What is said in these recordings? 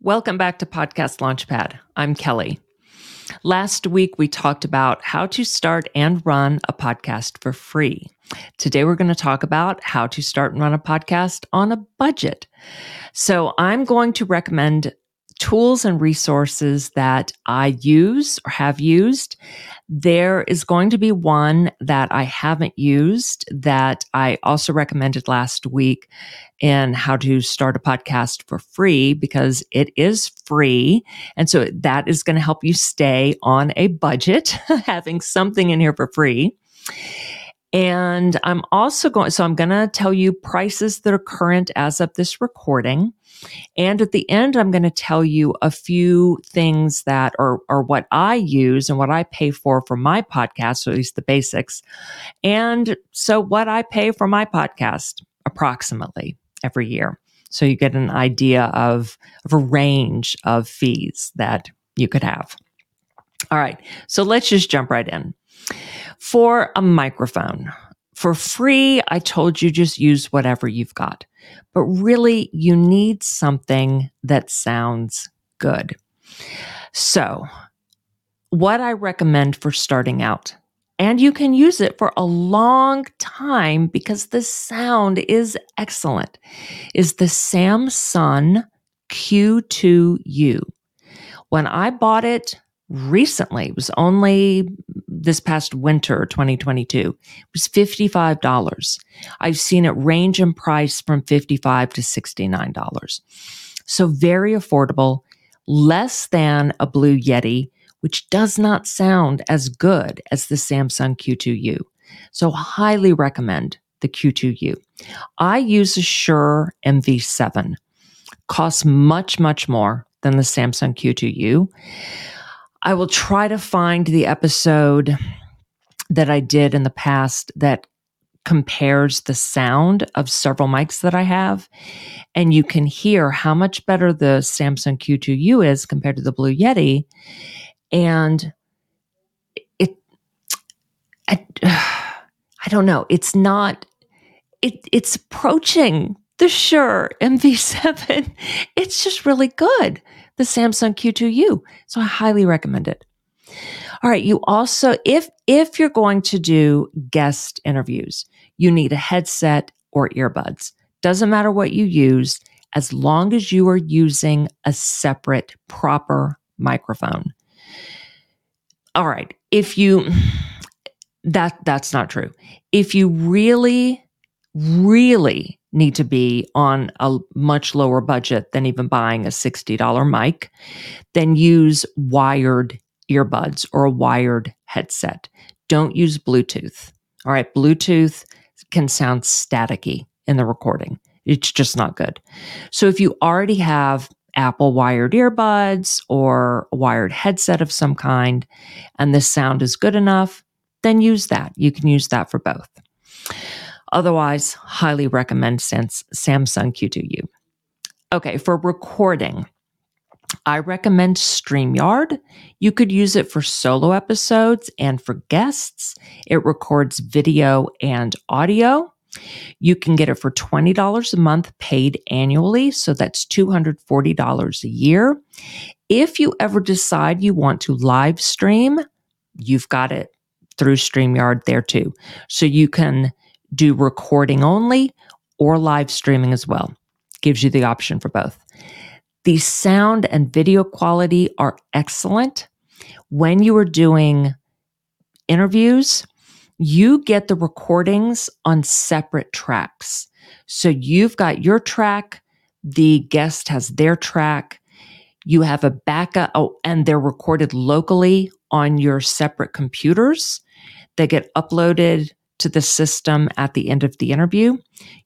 Welcome back to Podcast Launchpad. I'm Kelly. Last week, we talked about how to start and run a podcast for free. Today, we're going to talk about how to start and run a podcast on a budget. So, I'm going to recommend tools and resources that I use or have used. There is going to be one that I haven't used that I also recommended last week in how to start a podcast for free because it is free. And so that is going to help you stay on a budget, having something in here for free. And I'm also going, so I'm going to tell you prices that are current as of this recording. And at the end, I'm going to tell you a few things that are, are what I use and what I pay for for my podcast, or at least the basics. And so what I pay for my podcast approximately every year. So you get an idea of, of a range of fees that you could have. All right. So let's just jump right in. For a microphone, for free, I told you just use whatever you've got. But really, you need something that sounds good. So, what I recommend for starting out, and you can use it for a long time because the sound is excellent, is the Samson Q2U. When I bought it recently, it was only this past winter 2022 it was $55 i've seen it range in price from 55 to $69 so very affordable less than a blue yeti which does not sound as good as the Samson q2u so highly recommend the q2u i use a shure mv7 costs much much more than the Samson q2u I will try to find the episode that I did in the past that compares the sound of several mics that I have. And you can hear how much better the Samson Q2U is compared to the Blue Yeti. And it, I, I don't know, it's not, it, it's approaching the Shure MV7. It's just really good the Samson Q2U. So I highly recommend it. All right, you also if if you're going to do guest interviews, you need a headset or earbuds. Doesn't matter what you use as long as you are using a separate proper microphone. All right, if you that that's not true. If you really really need to be on a much lower budget than even buying a $60 mic, then use wired earbuds or a wired headset. Don't use Bluetooth. All right, Bluetooth can sound staticky in the recording. It's just not good. So if you already have Apple wired earbuds or a wired headset of some kind and the sound is good enough, then use that. You can use that for both. Otherwise, highly recommend since Samson Q2U. Okay, for recording, I recommend StreamYard. You could use it for solo episodes and for guests. It records video and audio. You can get it for $20 a month paid annually. So that's $240 a year. If you ever decide you want to live stream, you've got it through StreamYard there too. So you can do recording only or live streaming as well. Gives you the option for both. The sound and video quality are excellent. When you are doing interviews, you get the recordings on separate tracks. So you've got your track, the guest has their track, you have a backup, oh, and they're recorded locally on your separate computers. They get uploaded to the system at the end of the interview.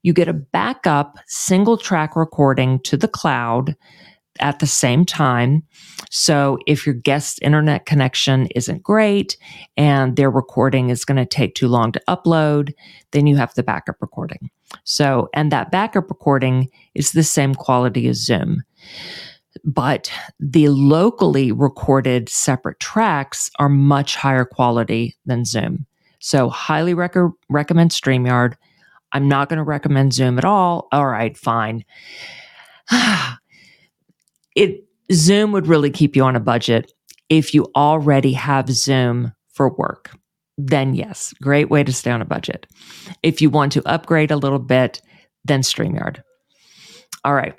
You get a backup single track recording to the cloud at the same time. So if your guest's internet connection isn't great and their recording is going to take too long to upload, then you have the backup recording. So, and that backup recording is the same quality as Zoom. but the locally recorded separate tracks are much higher quality than Zoom. So, highly rec- recommend StreamYard. I'm not going to recommend Zoom at all. All right, fine. it Zoom would really keep you on a budget if you already have Zoom for work. Then yes, great way to stay on a budget. If you want to upgrade a little bit, then StreamYard. All right.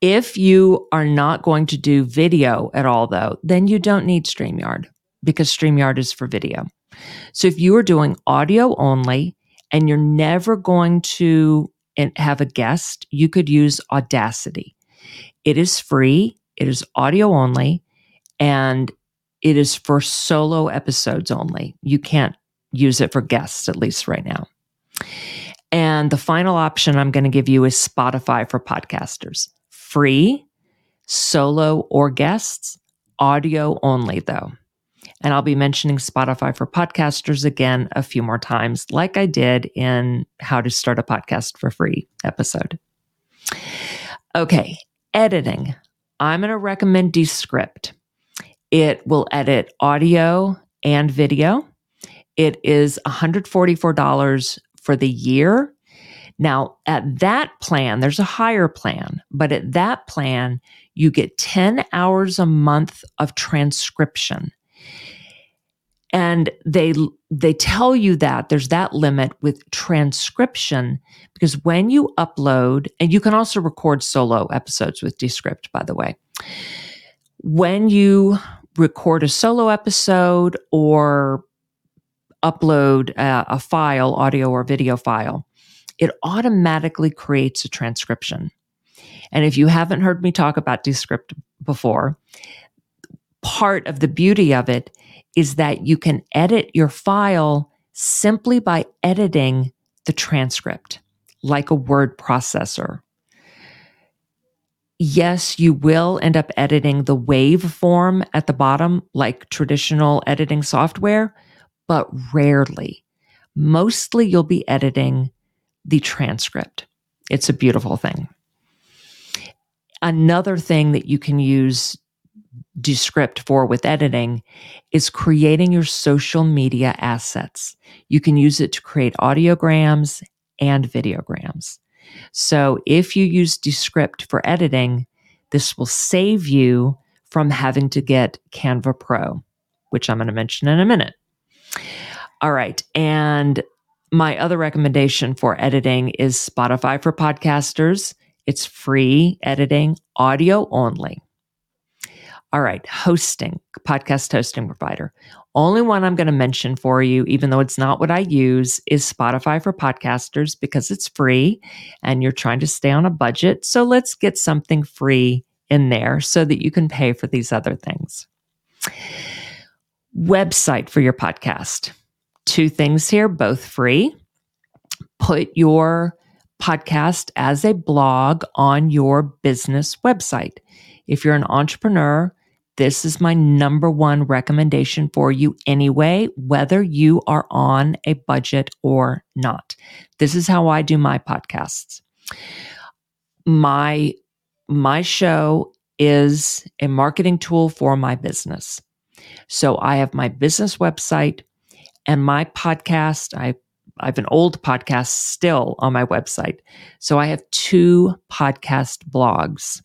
If you are not going to do video at all, though, then you don't need StreamYard because StreamYard is for video. So if you are doing audio only and you're never going to have a guest, you could use Audacity. It is free, it is audio only, and it is for solo episodes only. You can't use it for guests, at least right now. And the final option I'm going to give you is Spotify for podcasters. Free, solo or guests, audio only though. And I'll be mentioning Spotify for podcasters again a few more times, like I did in How to Start a Podcast for Free episode. Okay, editing. I'm going to recommend Descript. It will edit audio and video. It is $144 for the year. Now, at that plan, there's a higher plan, but at that plan, you get 10 hours a month of transcription. And they they tell you that there's that limit with transcription because when you upload and you can also record solo episodes with Descript by the way. When you record a solo episode or upload a, a file, audio or video file, it automatically creates a transcription. And if you haven't heard me talk about Descript before, part of the beauty of it is that you can edit your file simply by editing the transcript, like a word processor. Yes, you will end up editing the waveform at the bottom, like traditional editing software, but rarely. Mostly you'll be editing the transcript. It's a beautiful thing. Another thing that you can use Descript for with editing is creating your social media assets. You can use it to create audiograms and videograms. So if you use Descript for editing, this will save you from having to get Canva Pro, which I'm going to mention in a minute. All right. And my other recommendation for editing is Spotify for podcasters. It's free editing, audio only. All right, hosting, podcast hosting provider. Only one I'm going to mention for you, even though it's not what I use, is Spotify for podcasters because it's free and you're trying to stay on a budget. So let's get something free in there so that you can pay for these other things. Website for your podcast. Two things here, both free. Put your podcast as a blog on your business website. If you're an entrepreneur, this is my number one recommendation for you anyway, whether you are on a budget or not. This is how I do my podcasts. My my show is a marketing tool for my business. So I have my business website and my podcast. I I have an old podcast still on my website. So I have two podcast blogs.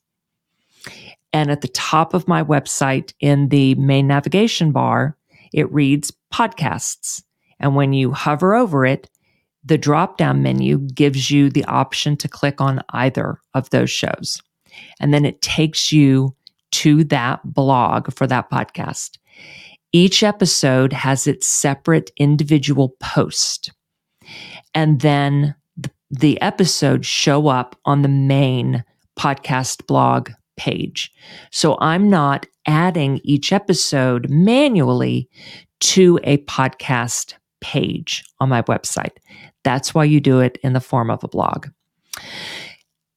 And at the top of my website in the main navigation bar, it reads podcasts. And when you hover over it, the drop down menu gives you the option to click on either of those shows. And then it takes you to that blog for that podcast. Each episode has its separate individual post. And then the, episodes show up on the main podcast blog page. So I'm not adding each episode manually to a podcast page on my website. That's why you do it in the form of a blog.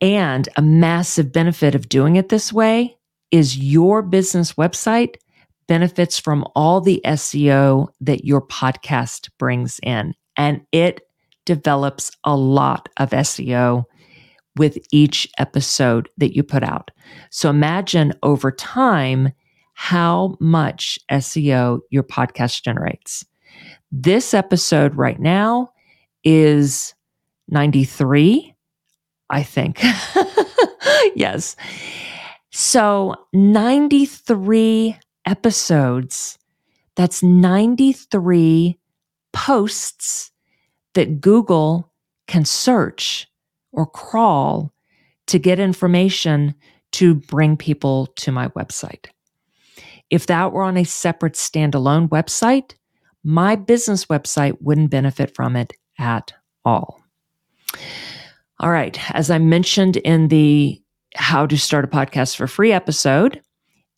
And a massive benefit of doing it this way is your business website benefits from all the SEO that your podcast brings in. And it develops a lot of SEO with each episode that you put out. So imagine over time how much SEO your podcast generates. This episode right now is 93, I think. yes. So 93 episodes. That's 93 posts that Google can search or crawl to get information to bring people to my website. If that were on a separate standalone website, my business website wouldn't benefit from it at all. All right. As I mentioned in the how to start a podcast for free episode,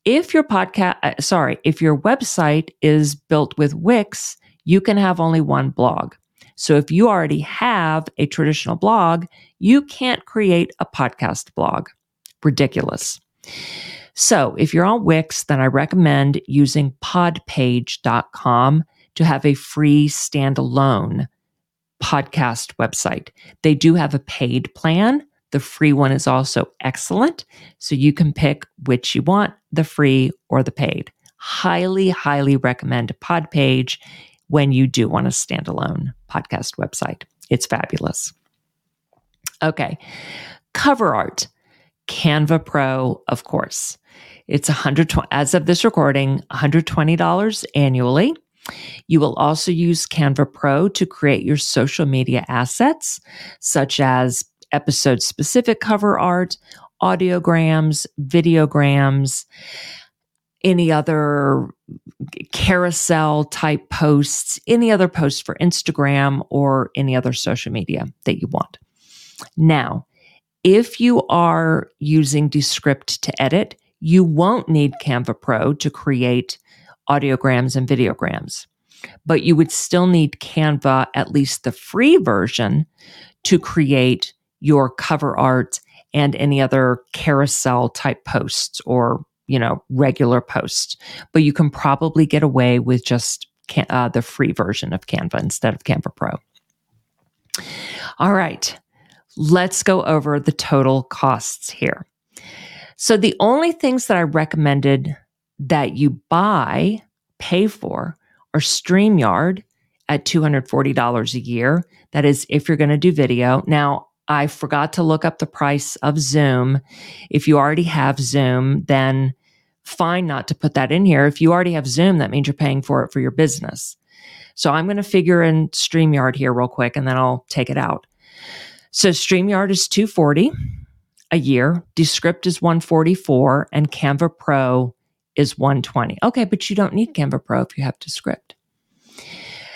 if your podcast, uh, sorry, if your website is built with Wix, you can have only one blog. So if you already have a traditional blog, you can't create a podcast blog. Ridiculous. So if you're on Wix, then I recommend using podpage.com to have a free standalone podcast website. They do have a paid plan. The free one is also excellent. So you can pick which you want, the free or the paid. Highly, highly recommend Podpage when you do want a standalone podcast website. It's fabulous. Okay. Cover art. Canva Pro, of course. It's 120 as of this recording, $120 annually. You will also use Canva Pro to create your social media assets, such as episode specific cover art, audiograms, videograms, any other carousel type posts, any other posts for Instagram or any other social media that you want. Now, if you are using Descript to edit, you won't need Canva Pro to create audiograms and videograms. But you would still need Canva, at least the free version, to create your cover art and any other carousel type posts or, you know, regular posts. But you can probably get away with just can, uh, the free version of Canva instead of Canva Pro. All right, let's go over the total costs here. So the only things that I recommended that you buy, pay for, are StreamYard at $240 a year. That is if you're going to do video. Now, I forgot to look up the price of Zoom. If you already have Zoom, then fine not to put that in here. If you already have Zoom, that means you're paying for it for your business. So I'm going to figure in StreamYard here real quick and then I'll take it out. So StreamYard is 240 a year. Descript is 144 and Canva Pro is 120. Okay, but you don't need Canva Pro if you have Descript.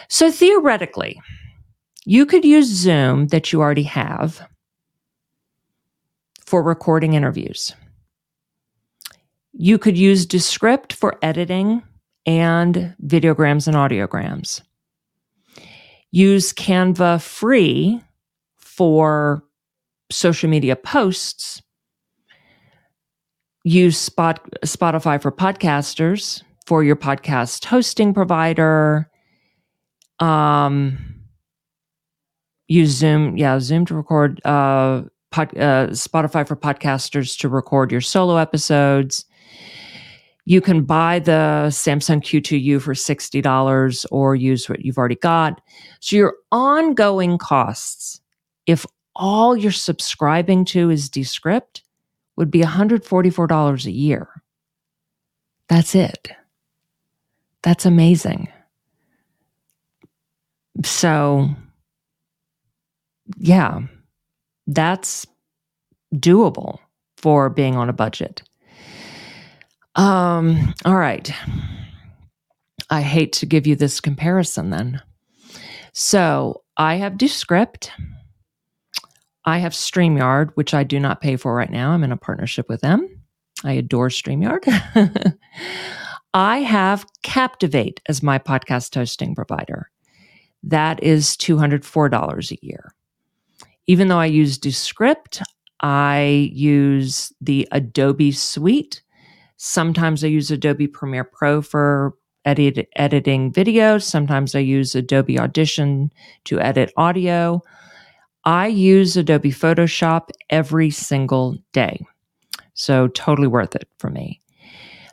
So theoretically, you could use Zoom that you already have for recording interviews. You could use Descript for editing and videograms and audiograms. Use Canva free for social media posts, use Spot, Spotify for podcasters for your podcast hosting provider. Um, use Zoom, yeah, Zoom to record uh, pod, uh, Spotify for podcasters to record your solo episodes. You can buy the Samson Q2U for $60 or use what you've already got. So your ongoing costs, if all you're subscribing to is Descript would be $144 a year. That's it. That's amazing. So, yeah, that's doable for being on a budget. Um, all right. I hate to give you this comparison then. So I have Descript. I have StreamYard, which I do not pay for right now. I'm in a partnership with them. I adore StreamYard. I have Captivate as my podcast hosting provider. That is $204 a year. Even though I use Descript, I use the Adobe Suite. Sometimes I use Adobe Premiere Pro for edit, editing video. Sometimes I use Adobe Audition to edit audio. I use Adobe Photoshop every single day. So totally worth it for me.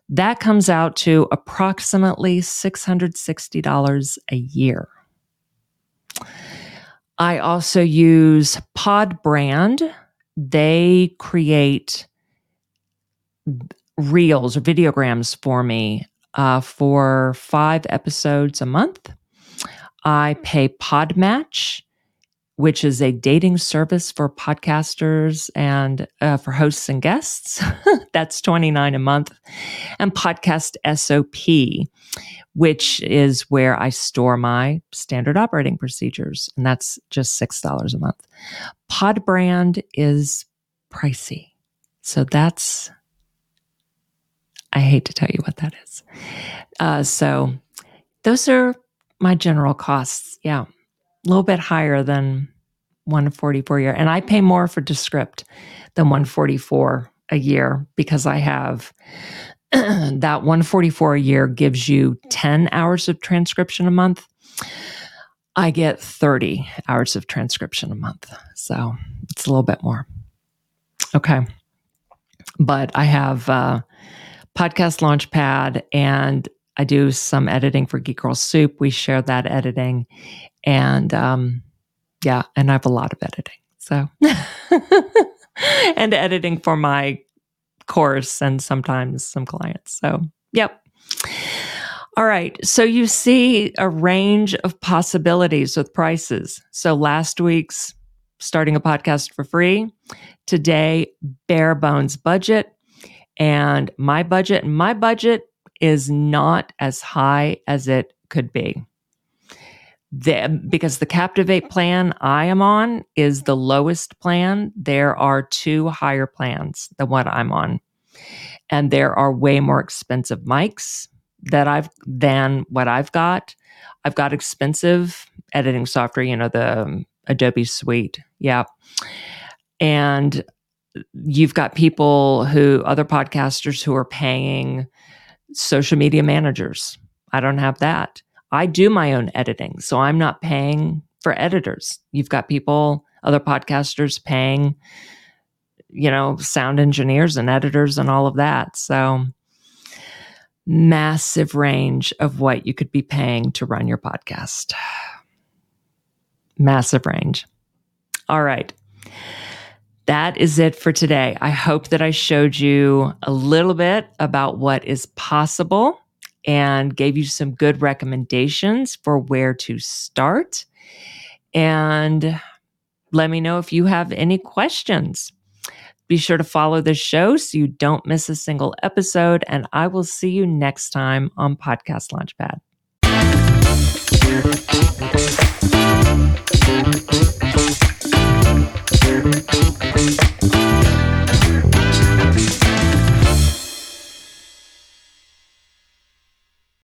That comes out to approximately $660 a year. I also use Podbrand. They create reels or videograms for me uh, for five episodes a month. I pay Podmatch which is a dating service for podcasters and uh, for hosts and guests. That's 29 a month. And Podcast SOP, which is where I store my standard operating procedures. And that's just $6 a month. Podbrand is pricey. So that's, I hate to tell you what that is. Uh, so those are my general costs. Yeah little bit higher than 144 a year. And I pay more for Descript than 144 a year because I have that 144 a year gives you 10 hours of transcription a month. I get 30 hours of transcription a month. So it's a little bit more. Okay. But I have uh, Podcast Launchpad and I do some editing for Geek Girl Soup. We share that editing. And um, yeah, and I have a lot of editing. So, and editing for my course and sometimes some clients. So, yep. All right. So you see a range of possibilities with prices. So last week's starting a podcast for free. Today, bare bones budget. And my budget, my budget is not as high as it could be the, because the Captivate plan I am on is the lowest plan. There are two higher plans than what I'm on. And there are way more expensive mics that I've than what I've got. I've got expensive editing software, you know, the um, Adobe Suite. Yeah. And you've got people who, other podcasters who are paying social media managers. I don't have that. I do my own editing, so I'm not paying for editors. You've got people, other podcasters paying, you know, sound engineers and editors and all of that. So, massive range of what you could be paying to run your podcast. Massive range. All right. That is it for today. I hope that I showed you a little bit about what is possible and gave you some good recommendations for where to start. And let me know if you have any questions. Be sure to follow the show so you don't miss a single episode. And I will see you next time on Podcast Launchpad.